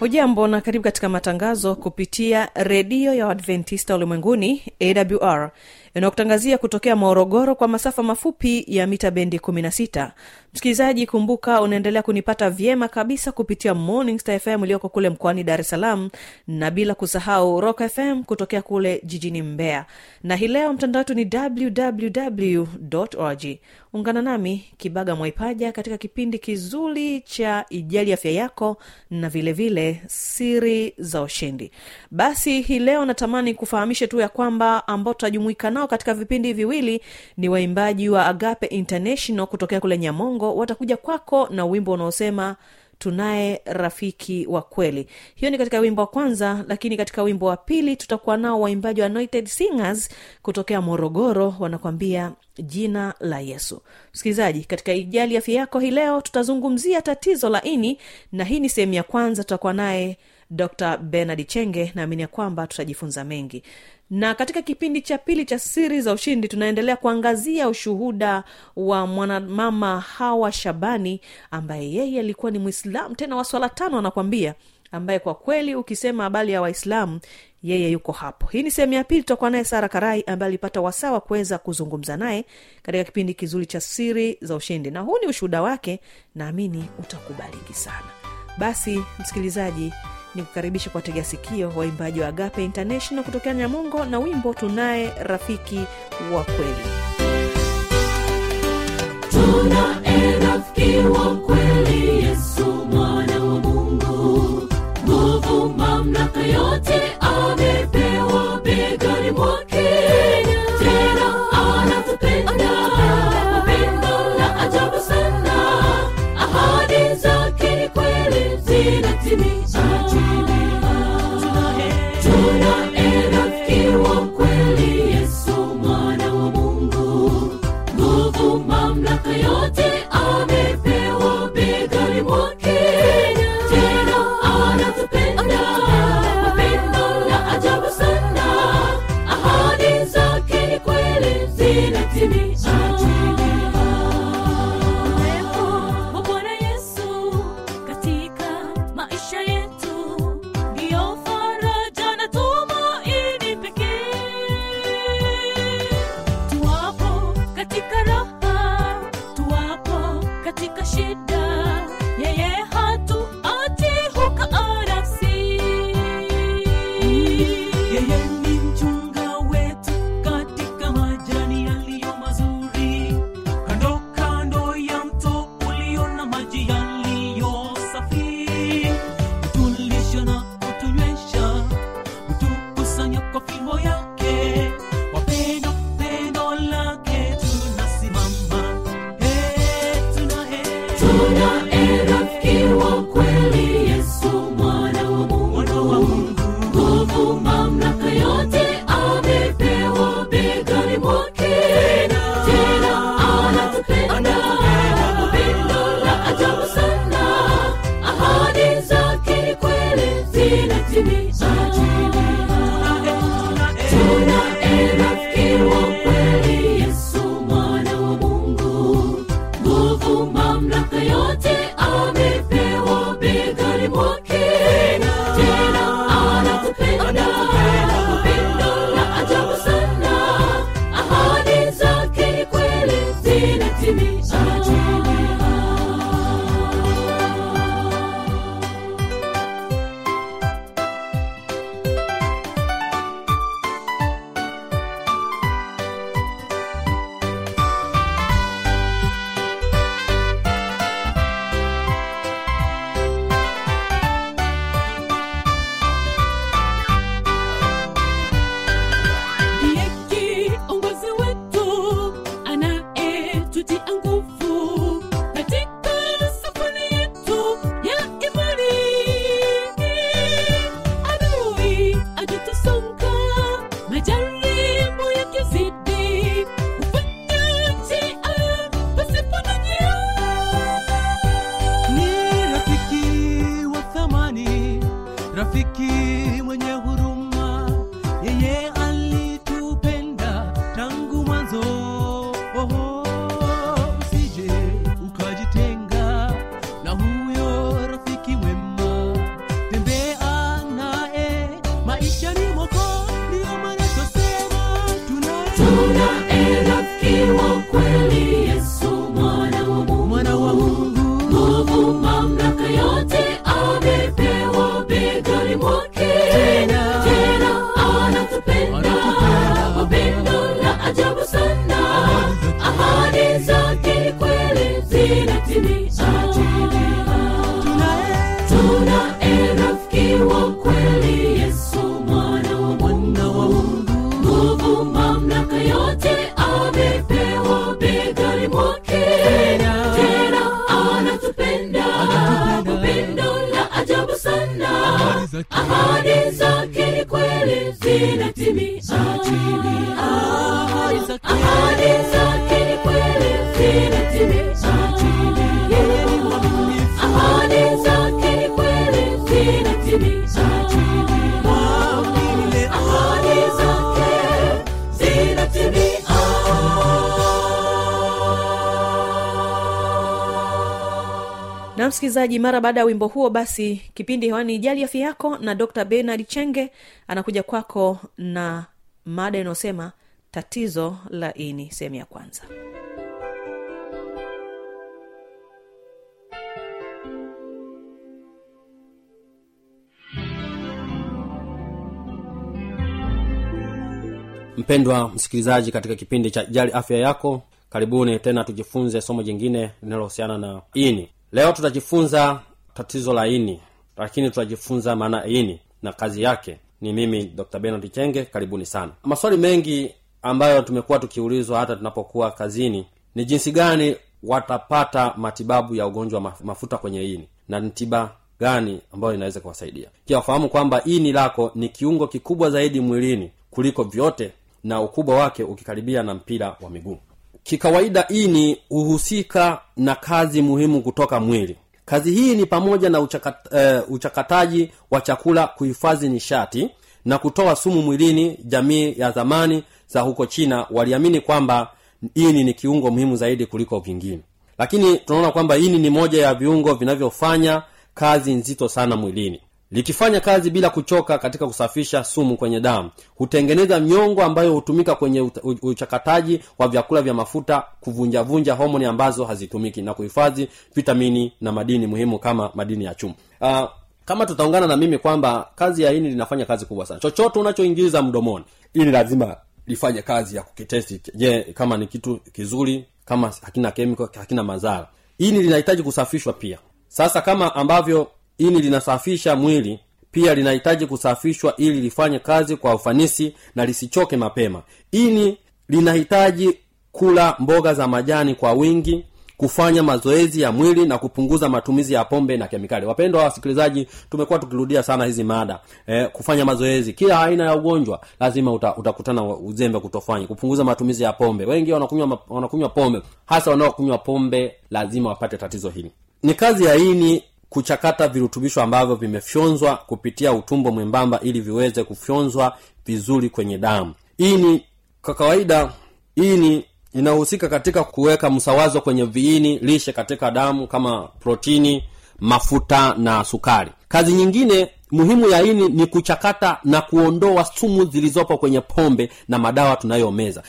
hujambo na karibu katika matangazo kupitia redio ya uadventista ulimwenguni awr inayokutangazia kutokea morogoro kwa masafa mafupi ya mita bendi 16 msikilizaji kumbuka unaendelea kunipata vyema kabisa kupitia morning star fm iliyoko kule mkoani dar es salaam na bila kusahau rock fm kutokea kule jijini mbeya. Na hii leo mtandao wetu ni www ungana nami kibaga mwaipaja katika kipindi kizuri cha ijali afya yako na vilevile vile siri za ushindi. Basi hii leo natamani kufahamishe tu ya kwamba ambao tutajumuika nao katika vipindi viwili ni waimbaji wa agape international kutokea kule nyamongo watakuja kwako na wimbo unaosema tunaye rafiki wa kweli. Hiyo ni katika wimbo wa kwanza lakini katika wimbo wa pili tutakuwa nao waimbaji wa anointed singers kutokea morogoro wanakwambia jina la yesu. Msikilizaji katika ijali afya yako hii leo tutazungumzia tatizo la ini na hii ni sehemu ya kwanza tutakuwa naye dr benard chenge naamini ya kwamba tutajifunza mengi. Na katika kipindi cha pili cha siri za ushindi tunaendelea kuangazia ushuhuda wa mwanamama hawa shabani ambaye yeye alikuwa ni mwislamu tena wa tano anakwambia ambaye kwa kweli ukisema habari ya waislamu yeye yuko hapo. Hii ni sehemu ya pili tutakuwa naye sara karai ambaye alipata wasaa wa kuweza kuzungumza naye katika kipindi kizuri cha siri za ushindi. Na huu ni ushuhuda wake naamini utakubaliki sana. Basi msikilizaji ni kukaribisha kwa tega sikio waimbaji wa agape international kutokea nyamongo na wimbo tunaye rafiki wa kweli. Tunaye 科技安国。Dirty Working. Na msikilizaji mara baada ya wimbo huo basi kipindi hewani ijali afya yako na dr benard chenge anakuja kwako na mada inayosema tatizo la ini sehemu ya kwanza. Mpendwa msikilizaji katika kipindi cha jali afya yako karibuni tena tujifunze somo jingine linalohusiana na ini leo tutajifunza tatizo la ini lakini tutajifunza maana ini na kazi yake. Ni mimi dr benard chenge karibuni sana. Maswali mengi ambayo tumekuwa tukiulizwa hata tunapokuwa kazini ni jinsi gani watapata matibabu ya ugonjwa wa mafuta kwenye ini na ni tiba gani ambayo inaweza kuwasaidia. Pia wafahamu kwamba ini lako ni kiungo kikubwa zaidi mwilini kuliko vyote na ukubwa wake ukikaribia na mpira wa miguu kikawaida ini huhusika na kazi muhimu kutoka mwili. Kazi hii ni pamoja na uchakat, uh, uchakataji wa chakula kuhifadhi nishati na kutoa sumu mwilini jamii ya zamani za huko china waliamini kwamba ini ni kiungo muhimu zaidi kuliko vingine. Lakini tunaona kwamba ini ni moja ya viungo vinavyofanya kazi nzito sana mwilini likifanya kazi bila kuchoka katika kusafisha sumu kwenye damu. Hutengeneza mnyongo ambayo hutumika kwenye uchakataji wa vyakula vya mafuta kuvunjavunja homoni ambazo hazitumiki na kuhifadhi vitamini na madini muhimu kama madini ya chuma. Uh, kama tutaungana na mimi kwamba kazi ya ini linafanya kazi kubwa sana. Chochote unachoingiza mdomoni ili lazima lifanye kazi ya kukitesti. Je kama ni kitu kizuri kama hakina chemical hakina madhara ini linahitaji kusafishwa pia. Sasa kama ambavyo ini linasafisha mwili pia linahitaji kusafishwa ili lifanye kazi kwa ufanisi na lisichoke mapema. Ini linahitaji kula mboga za majani kwa wingi kufanya mazoezi ya mwili na kupunguza matumizi ya pombe na kemikali. Wapendwa wasikilizaji tumekuwa tukirudia sana hizi mada eh, kufanya mazoezi. Kila aina ya ugonjwa lazima uta, utakutana uzembe kutofanya kupunguza matumizi ya pombe. Wengi wanakunywa pombe. Hasa wanaokunywa pombe lazima wapate tatizo hili. Ni kazi ya ini kuchakata virutubisho ambavyo vimefyonzwa kupitia utumbo mwembamba ili viweze kufyonzwa vizuri kwenye damu. Ini kwa kawaida ini inahusika katika kuweka msawazo kwenye viini lishe katika damu kama protini mafuta na sukari. Kazi nyingine muhimu ya ini ni kuchakata na kuondoa sumu zilizopo kwenye pombe na madawa tunayomeza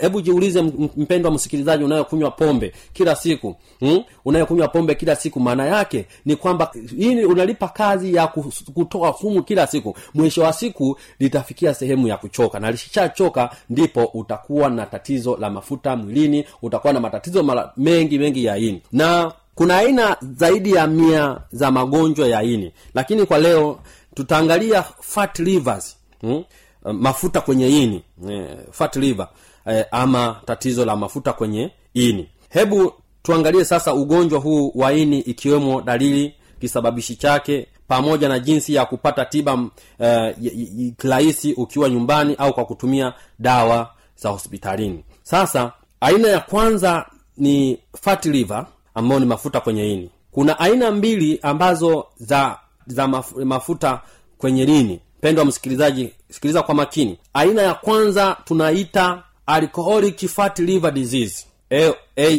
hebu e, jiulize mpendwa msikilizaji unayokunywa pombe kila siku hmm? unayokunywa pombe kila siku maana yake ni kwamba ini unalipa kazi ya kutoa sumu kila siku. Mwisho wa siku litafikia sehemu ya kuchoka na lishachoka ndipo utakuwa na tatizo la mafuta mwilini utakuwa na matatizo mara mengi mengi ya ini. Na kuna aina zaidi ya mia za magonjwa ya ini. Lakini kwa leo tutaangalia fat livers hmm? mafuta kwenye ini eh, fat liver eh, ama tatizo la mafuta kwenye ini. Hebu tuangalie sasa ugonjwa huu wa ini ikiwemo dalili kisababishi chake pamoja na jinsi ya kupata tiba kirahisi ukiwa nyumbani au kwa kutumia dawa za hospitalini. Sasa aina ya kwanza ni fat liver ambayo ni mafuta kwenye ini. Kuna aina mbili ambazo za za mafuta kwenye lini pendwa msikilizaji sikiliza kwa makini. Aina ya kwanza tunaita alcoholic fat liver disease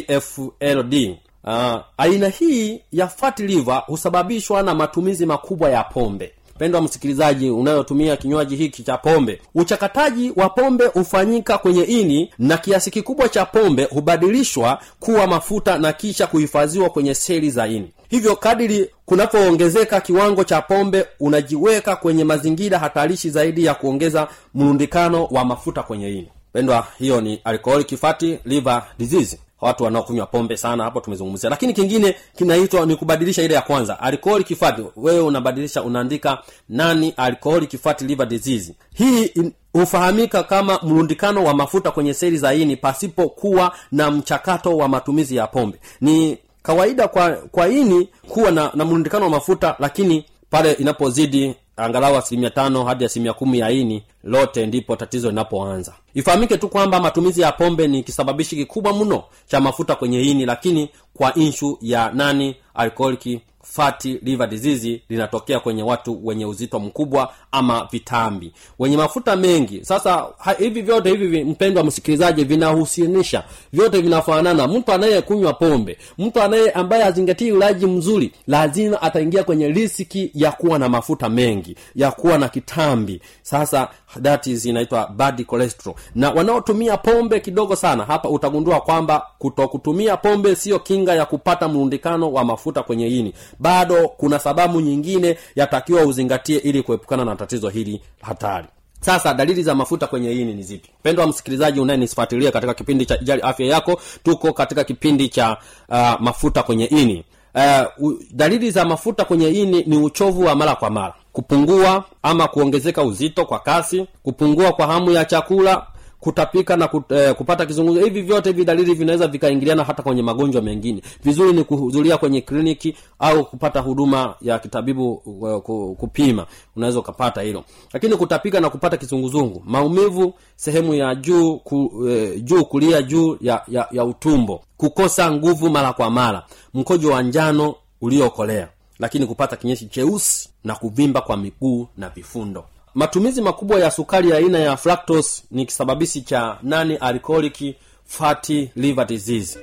afld uh, aina hii ya fat liver husababishwa na matumizi makubwa ya pombe pendwa msikilizaji unayotumia kinywaji hiki cha pombe uchakataji wa pombe hufanyika kwenye ini na kiasi kikubwa cha pombe hubadilishwa kuwa mafuta na kisha kuhifadhiwa kwenye seli za ini. Hivyo kadiri kunapoongezeka kiwango cha pombe unajiweka kwenye mazingira hatarishi zaidi ya kuongeza mrundikano wa mafuta kwenye ini. Pendwa hiyo ni alcoholic fatty liver disease watu wanaokunywa pombe sana hapo tumezungumzia. Lakini kingine kinaitwa ni kubadilisha ile ya kwanza alcoholic fat wewe unabadilisha unaandika nani alcoholic fat liver disease. Hii hufahamika kama mrundikano wa mafuta kwenye seli za ini pasipokuwa na mchakato wa matumizi ya pombe. Ni kawaida kwa kwa ini kuwa na, na mrundikano wa mafuta lakini pale inapozidi angalau asilimia tano hadi asilimia kumi ya ini lote ndipo tatizo linapoanza. Ifahamike tu kwamba matumizi ya pombe ni kisababishi kikubwa mno cha mafuta kwenye ini lakini kwa inshu ya nani alcoholic fatty liver disease linatokea kwenye watu wenye uzito mkubwa ama vitambi. Wenye mafuta mengi. Sasa ha, hivi vyote hivi mpendwa msikilizaji vinahusianisha. Vyote vinafanana. Mtu anayekunywa pombe mtu anaye ambaye hazingatii ulaji mzuri lazima ataingia kwenye riski ya kuwa na mafuta mengi ya kuwa na kitambi. Sasa that is inaitwa bad cholesterol. Na wanaotumia pombe kidogo sana hapa utagundua kwamba kutokutumia pombe sio kinga ya kupata mrundikano wa mafuta kwenye ini bado kuna sababu nyingine yatakiwa uzingatie ili kuepukana na tatizo hili hatari. Sasa dalili za mafuta kwenye ini ni zipi? Pendwa msikilizaji unayenifuatilia katika kipindi cha jali afya yako tuko katika kipindi cha uh, mafuta kwenye ini. Uh, u, dalili za mafuta kwenye ini ni uchovu wa mara kwa mara. Kupungua ama kuongezeka uzito kwa kasi kupungua kwa hamu ya chakula kutapika na kut, eh, kupata kizunguzo hivi vyote hivi dalili vinaweza vikaingiliana hata kwenye magonjwa mengine. Vizuri ni kuhudhuria kwenye kliniki au kupata huduma ya kitabibu ku- kupima. Unaweza ukapata hilo. Lakini kutapika na kupata kizunguzungu maumivu sehemu ya juu ku, eh, juu kulia juu ya, ya, ya utumbo kukosa nguvu mara kwa mara mkojo wa njano uliokolea lakini kupata kinyeshi cheusi na kuvimba kwa miguu na vifundo matumizi makubwa ya sukari ya aina ya fructose ni kisababishi cha nani alcoholic fatty liver disease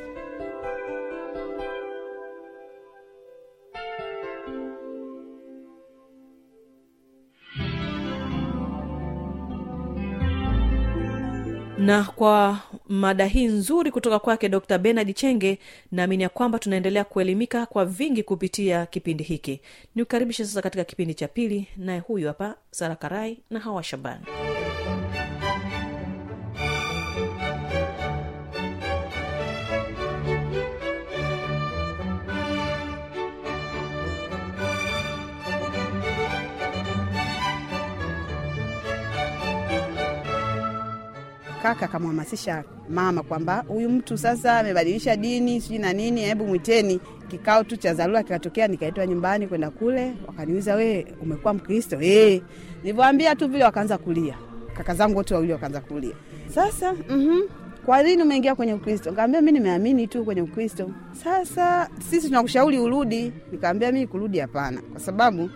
na kwa mada hii nzuri kutoka kwake dr benard chenge naamini ya kwamba tunaendelea kuelimika kwa vingi kupitia kipindi hiki. Ni kukaribisha sasa katika kipindi cha pili naye huyu hapa sara karai na hawa shabani kaka akamhamasisha mama kwamba huyu mtu sasa amebadilisha dini sijui na nini hebu mwiteni. Kikao tu cha dharura kikatokea nikaitwa nyumbani kwenda kule. Wakaniuliza wewe umekuwa mkristo? Eh, nilivyoambia tu vile wakaanza kulia. Kaka zangu wote wawili wakaanza kulia. Sasa mm-hmm. kwa nini umeingia kwenye ukristo? Nikamwambia mimi nimeamini tu kwenye ukristo. Sasa sisi tunakushauri urudi. Nikamwambia mimi kurudi hapana kwa sababu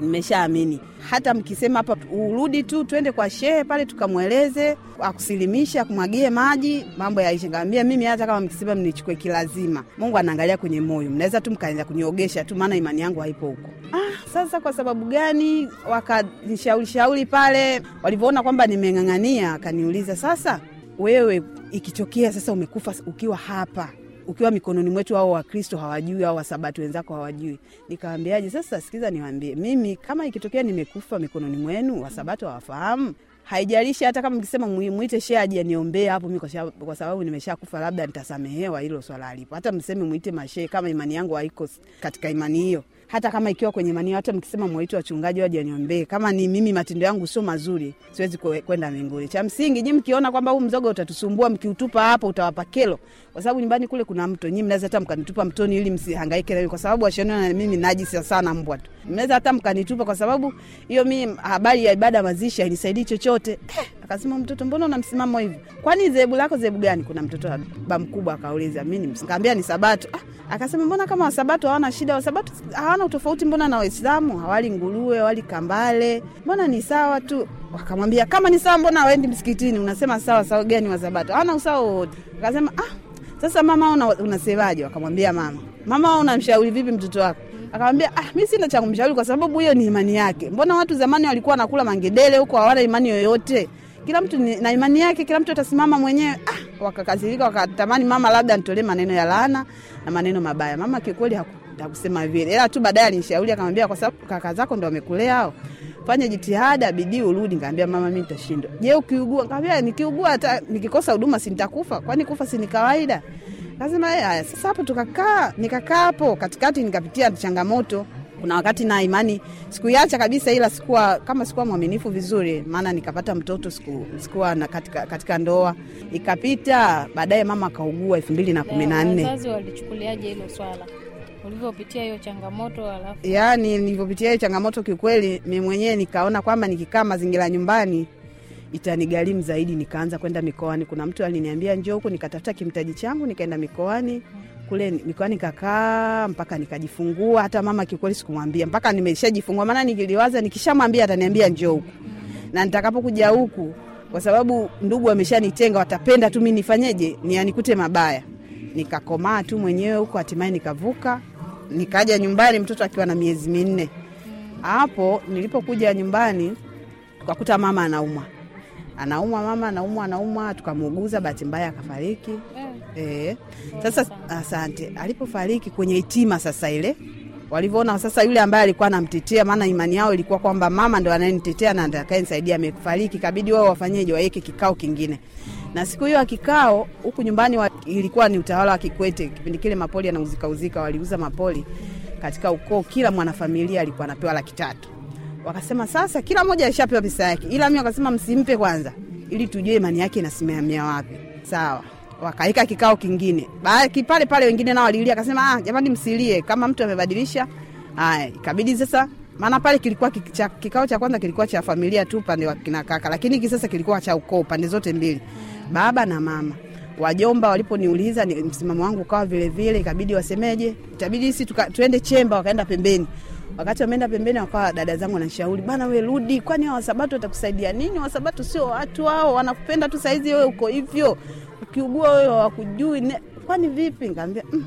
nimeshaamini. Hata mkisema hapa urudi tu twende kwa shehe pale tukamweleze akusilimisha akumwagie maji mambo yaishe. Kaambia mimi hata kama mkisema mnichukue kilazima. Mungu anaangalia kwenye moyo. Mnaweza tu mkaanza kuniogesha tu maana imani yangu haipo huko. Ah, sasa kwa sababu gani? Wakanishauri shauri pale walivyoona kwamba nimeng'ang'ania akaniuliza sasa wewe ikitokea sasa umekufa ukiwa hapa ukiwa mikononi mwetu au wakristo hawajui au wasabati wenzako hawajui. Nikawambiaje sasa sikiza niwambie mimi kama ikitokea nimekufa mikononi mwenu wasabato hawafahamu? Haijalishi hata kama mkisema mwite shee aje aniombee hapo mi kwa sababu- kwa sababu nimeshakufa labda nitasamehewa hilo swala alipo. Hata mseme mwite mashee kama imani yangu haiko katika imani hiyo hata kama ikiwa kwenye imani hata mkisema mwaite wachungaji waje waniombee kama ni mimi matendo yangu sio mazuri siwezi kwenda mbinguni. Cha msingi nyi mkiona kwamba huu mzoga utatusumbua mkiutupa hapo utawapa kelo. Kwa sababu nyumbani kule kuna mto nyi mnaweza hata mkanitupa mtoni ili msihangaike na mimi, kwa sababu washaniona na mimi najisi sana mbwa tu. Mnaweza hata mkanitupa kwa sababu hiyo mi habari ya ibada mazishi hainisaidii chochote. Eh, akasema mtoto mbona una msimamo hivi? kwani zebu lako zebu gani? Kuna mtoto wa baba mkubwa akauliza mi nikaambia ni sabato. Ah, akasema mbona kama wasabato hawana shida? Wasabato hawana utofauti mbona na waislamu? Hawali nguruwe hawali kambale. Mbona ni sawa tu? Wakamwambia kama ni sawa mbona waendi msikitini? Unasema sawa sawa gani wasabato? Hawana usawa wowote akasema ah, sasa mama una, unasemaje wakamwambia mama mama unamshauri vipi mtoto wako? Akamwambia ah, mi sina cha kwa sababu hiyo ni imani yake. Mbona watu zamani walikuwa wanakula mangedele huko hawana imani yoyote kila mtu na imani yake kila mtu atasimama mwenyewe. Ah, wakakasirika wakatamani mama labda nitolee maneno ya laana na maneno mabaya. Mama kikweli haku- hakusema vile. Ila tu baadaye alinishauri akamwambia kwa sababu kaka zako ndo wamekulea hao fanya jitihada bidii urudi. Nikaambia mama mi nitashindwa. Je ukiugua? Kaambia nikiugua hata nikikosa huduma si kwani kufa si kawaida? Lazima "Eh, haya sasa hapo tukakaa nikakaa hapo katikati nikapitia changamoto kuna wakati na imani sikuiacha kabisa ila sikuwa kama sikuwa mwaminifu vizuri maana nikapata mtoto siku, sikuwa na katika, katika ndoa. Ikapita baadaye mama akaugua elfu mbili na kumi na nne. wazazi walichukuliaje hilo swala? Ulivyopitia hiyo changamoto alafu? Yaani nilivyopitia hiyo changamoto kiukweli mi mwenyewe nikaona kwamba nikikaa mazingira nyumbani itanigharimu zaidi. Nikaanza kwenda mikoani. Kuna mtu aliniambia njoo huku nikatafuta kimtaji changu nikaenda mikoani kule mikoani nikakaa mpaka nikajifungua. Hata mama kiukweli sikumwambia mpaka nimeshajifungua. Maana nikiliwaza nikishamwambia ataniambia njoo huku. Na nitakapokuja huku kwa sababu ndugu wameshanitenga watapenda tu mi nifanyeje nianikute mabaya. Nikakomaa tu mwenyewe huko hatimaye nikavuka. Nikaja nyumbani mtoto akiwa na miezi minne. Hapo nilipokuja nyumbani kakuta mama anaumwa anaumwa mama anaumwa anaumwa tukamuuguza bahati mbaya akafariki. Eh, e. sasa asante. Alipofariki kwenye hitima sasa ile walivyoona sasa yule ambaye alikuwa anamtetea maana imani yao ilikuwa kwamba mama ndo anayenitetea na atakayenisaidia amefariki kabidi wao wafanyeje waweke kikao kingine. Na siku hiyo kikao huku nyumbani wa, ilikuwa ni utawala wa kikwete kipindi kile mapoli yanauzikauzika waliuza mapoli katika ukoo kila mwanafamilia alikuwa anapewa laki tatu wakasema sasa kila mmoja alishapewa pesa yake. Ila mi wakasema msimpe kwanza ili tujue imani yake inasimamia wapi. Sawa. Wakaika kikao kingine. Pale pale wengine nao walilia akasema ah, jamani msilie. Kama mtu amebadilisha haya ikabidi sasa. Maana pale kilikuwa kicha, kikao cha kwanza kilikuwa cha familia tu upande wa kina kaka lakini hiki sasa kilikuwa cha ukoo pande zote mbili. Baba na mama. Wajomba waliponiuliza ni- msimamo wangu ukawa vile vile ikabidi wasemeje. Itabidi sisi tuende chemba wakaenda pembeni wakati wameenda pembeni wakawa dada zangu nashauri bana we rudi kwani hawa wasabato watakusaidia nini? Wasabato sio watu hao wanakupenda tu saizi wewe uko hivyo. Ukiugua wewe hawakujui. Kwani vipi? Nikaambia mm,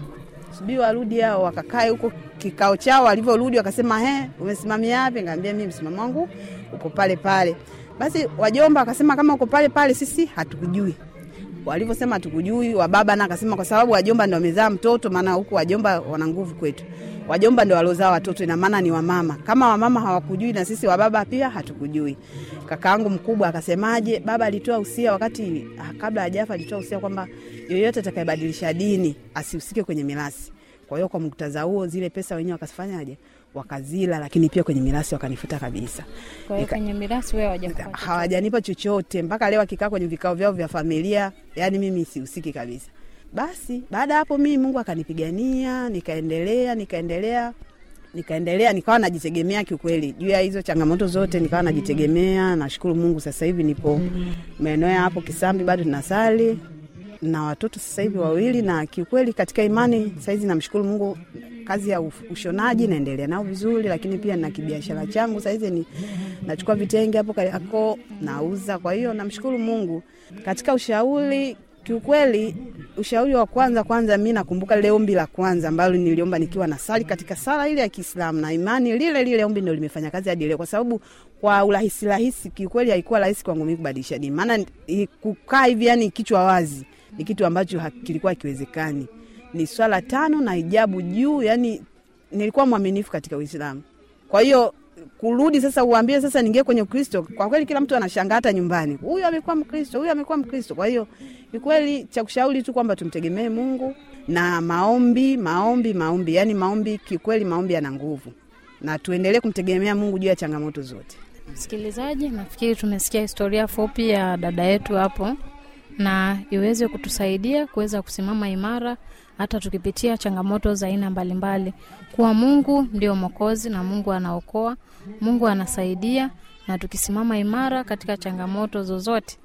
subiri warudi hao wakakae huko kikao chao walivyorudi wakasema he umesimamia wapi? Nikaambia mimi msimamo wangu uko pale pale. Basi wajomba wakasema kama uko pale pale sisi hatukujui walivyosema tukujui wababa na akasema kwa sababu wajomba ndo wamezaa mtoto maana huku wajomba wana nguvu kwetu. Wajomba ndo walozaa watoto ina maana ni wamama. Kama wamama hawakujui na sisi wababa pia hatukujui. Kakaangu mkubwa akasemaje baba alitoa usia wakati ah, kabla hajafa alitoa usia kwamba yoyote atakayebadilisha dini asihusike kwenye mirasi kwa hiyo kwa muktadha huo zile pesa wenyewe wakafanyaje wakazila lakini pia kwenye mirasi wakanifuta kabisa. Kwa hiyo kwenye mirasi wewe hawajanipa chochote. Mpaka leo akikaa kwenye vikao vyao vya familia yani mimi sihusiki kabisa. Basi baada ya hapo mimi mungu akanipigania nikaendelea nikaendelea nikaendelea nikawa najitegemea kiukweli. Juu ya hizo changamoto zote nikawa najitegemea. Nashukuru mungu sasa hivi nipo maeneo ya hapo kisambi bado tunasali na watoto sasa hivi wawili na kiukweli katika imani sahizi namshukuru mungu kazi ya ushonaji naendelea nao vizuri lakini pia na kibiashara changu sahizi ni nachukua vitenge hapo kariako nauza. Kwa hiyo namshukuru mungu. Katika ushauri kiukweli ushauri wa kwanza kwanza mi nakumbuka lile ombi la kwanza ambalo niliomba nikiwa na sali katika sala ile ya kiislamu na imani lile lile ombi ndio limefanya kazi hadi leo kwa sababu kwa urahisi rahisi kiukweli haikuwa rahisi kwangu mi kubadilisha dini. Maana kukaa hivi yani kichwa wazi ni kitu ambacho kilikuwa hakiwezekani. Ni swala tano na hijabu juu yani nilikuwa mwaminifu katika uislamu. Kwa hiyo kurudi sasa uambie sasa ningie kwenye ukristo kwa kweli kila mtu anashangaa hata nyumbani. Huyu amekuwa mkristo huyu amekuwa mkristo. Kwa hiyo kikweli cha kushauri tu kwamba tumtegemee mungu na maombi maombi maombi. Yani maombi kikweli maombi yana nguvu. Na tuendelee kumtegemea mungu juu ya changamoto zote. Msikilizaji nafikiri tumesikia historia fupi ya dada yetu hapo na iweze kutusaidia kuweza kusimama imara hata tukipitia changamoto za aina mbalimbali. Kuwa mungu ndio mwokozi na mungu anaokoa mungu anasaidia na tukisimama imara katika changamoto zozote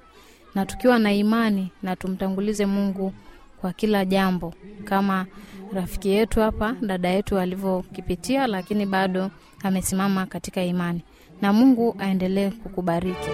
na tukiwa na imani na tumtangulize mungu kwa kila jambo kama rafiki yetu hapa dada yetu alivyokipitia lakini bado amesimama katika imani. Na mungu aendelee kukubariki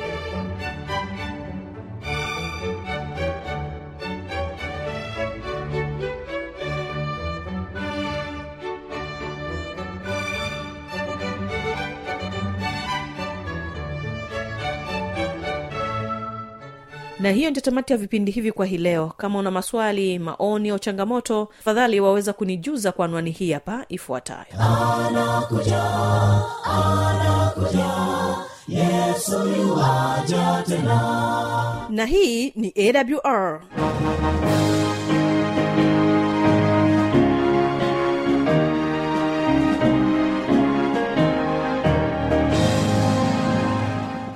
na hiyo ndio tamati ya vipindi hivi kwa hii leo. Kama una maswali maoni au changamoto tafadhali waweza kunijuza kwa anwani hii hapa ifuatayo. Na hii ni awr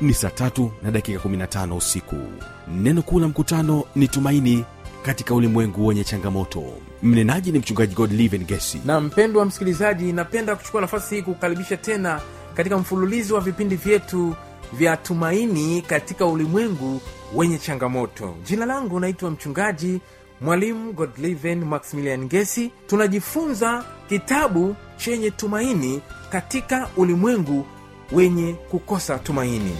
ni saa tatu na dakika 15 usiku. Neno kuu la mkutano ni tumaini katika ulimwengu wenye changamoto. Mnenaji ni mchungaji godliven gesi. Na mpendwa msikilizaji napenda kuchukua nafasi hii kukaribisha tena katika mfululizo wa vipindi vyetu vya tumaini katika ulimwengu wenye changamoto. Jina langu naitwa mchungaji mwalimu godliven maximilian gesi. Tunajifunza kitabu chenye tumaini katika ulimwengu wenye kukosa tumaini.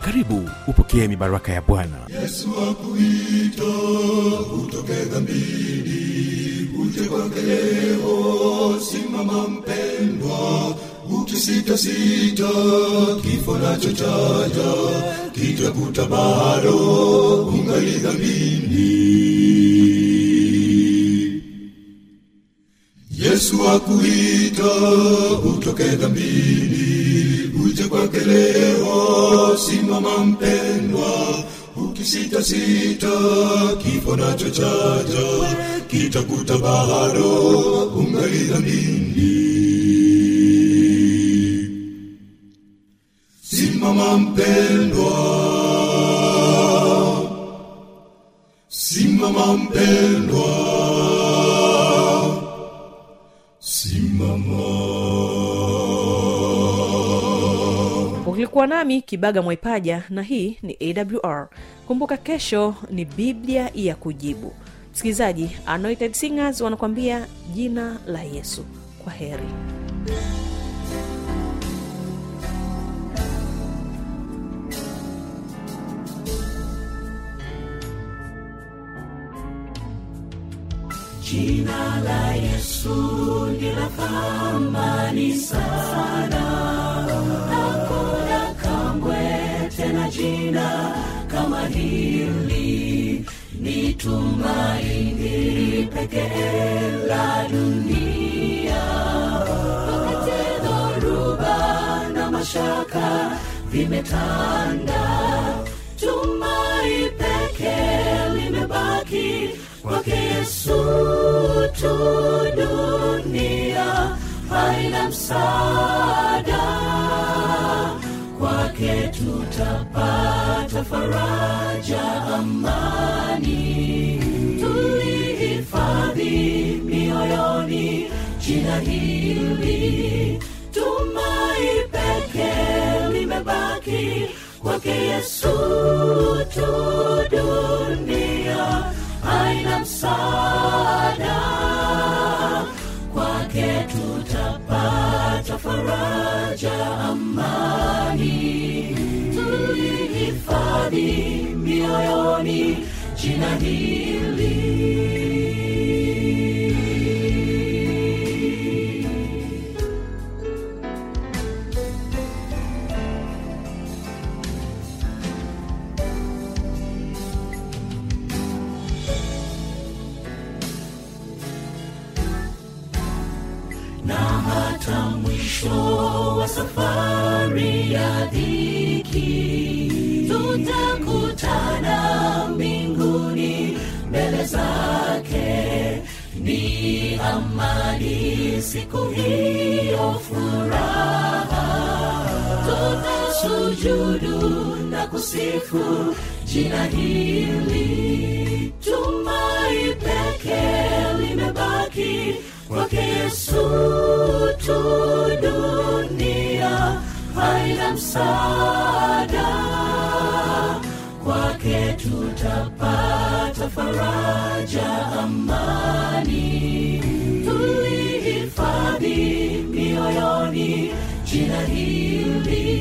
Karibu upokee mibaraka ya bwana. Yesu akuita utoke dhambini uje kwake leo simama mpendwa ukisitasita kifo nachochaja kitakuta bado ungali dhambini yesu akuita utoke dhambini uje kwake leo. Simama mpendwa ukisitasita kifo nacho chaja kitakuta bado ungali dhambini. Simama mpendwa simama mpendwa ukilikuwa nami kibaga mwaipaja na hii ni awr kumbuka kesho ni biblia ya kujibu. Msikilizaji anointed singers wanakuambia jina la yesu. Kwa heri. Jina la Yesu ni la thamani sana, jina kama hili. Ni tumaini pekee la dunia, wakati dhoruba na mashaka vimetanda, tumai pekee limebaki kwake Yesu tu. Dunia haina msaada, faraja, amani. Tulihifadhi mioyoni jina hili, tumai pekee limebaki kwake Yesu tulihifadhi mioyoni jina hili. hata mwisho wa safari ya dhiki ni amani siku hiyo furaha. Tutasujudu na kusifu jina hili. Tumai peke limebaki kwake yesu tu. Dunia haina msaada. Kwake tutapata faraja. Amani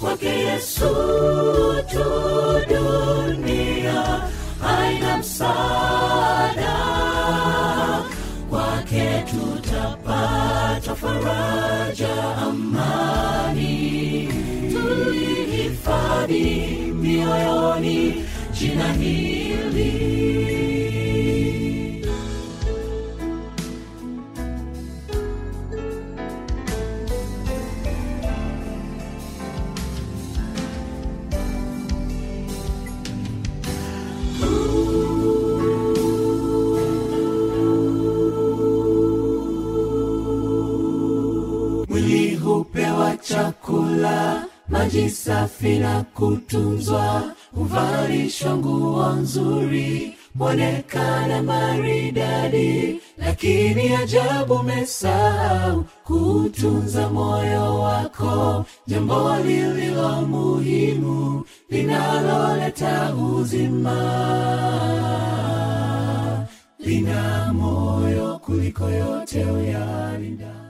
kwake yesu tu dunia haina msaada. Kwake tutapata faraja amani. Tulihifadhi mioyoni jina hili maji safi na kutunzwa huvalishwa nguo nzuri mwonekana maridadi. Lakini ajabu mesahau kutunza moyo wako jambo lililo muhimu linaloleta uzima. Lina moyo kuliko yote uyalinda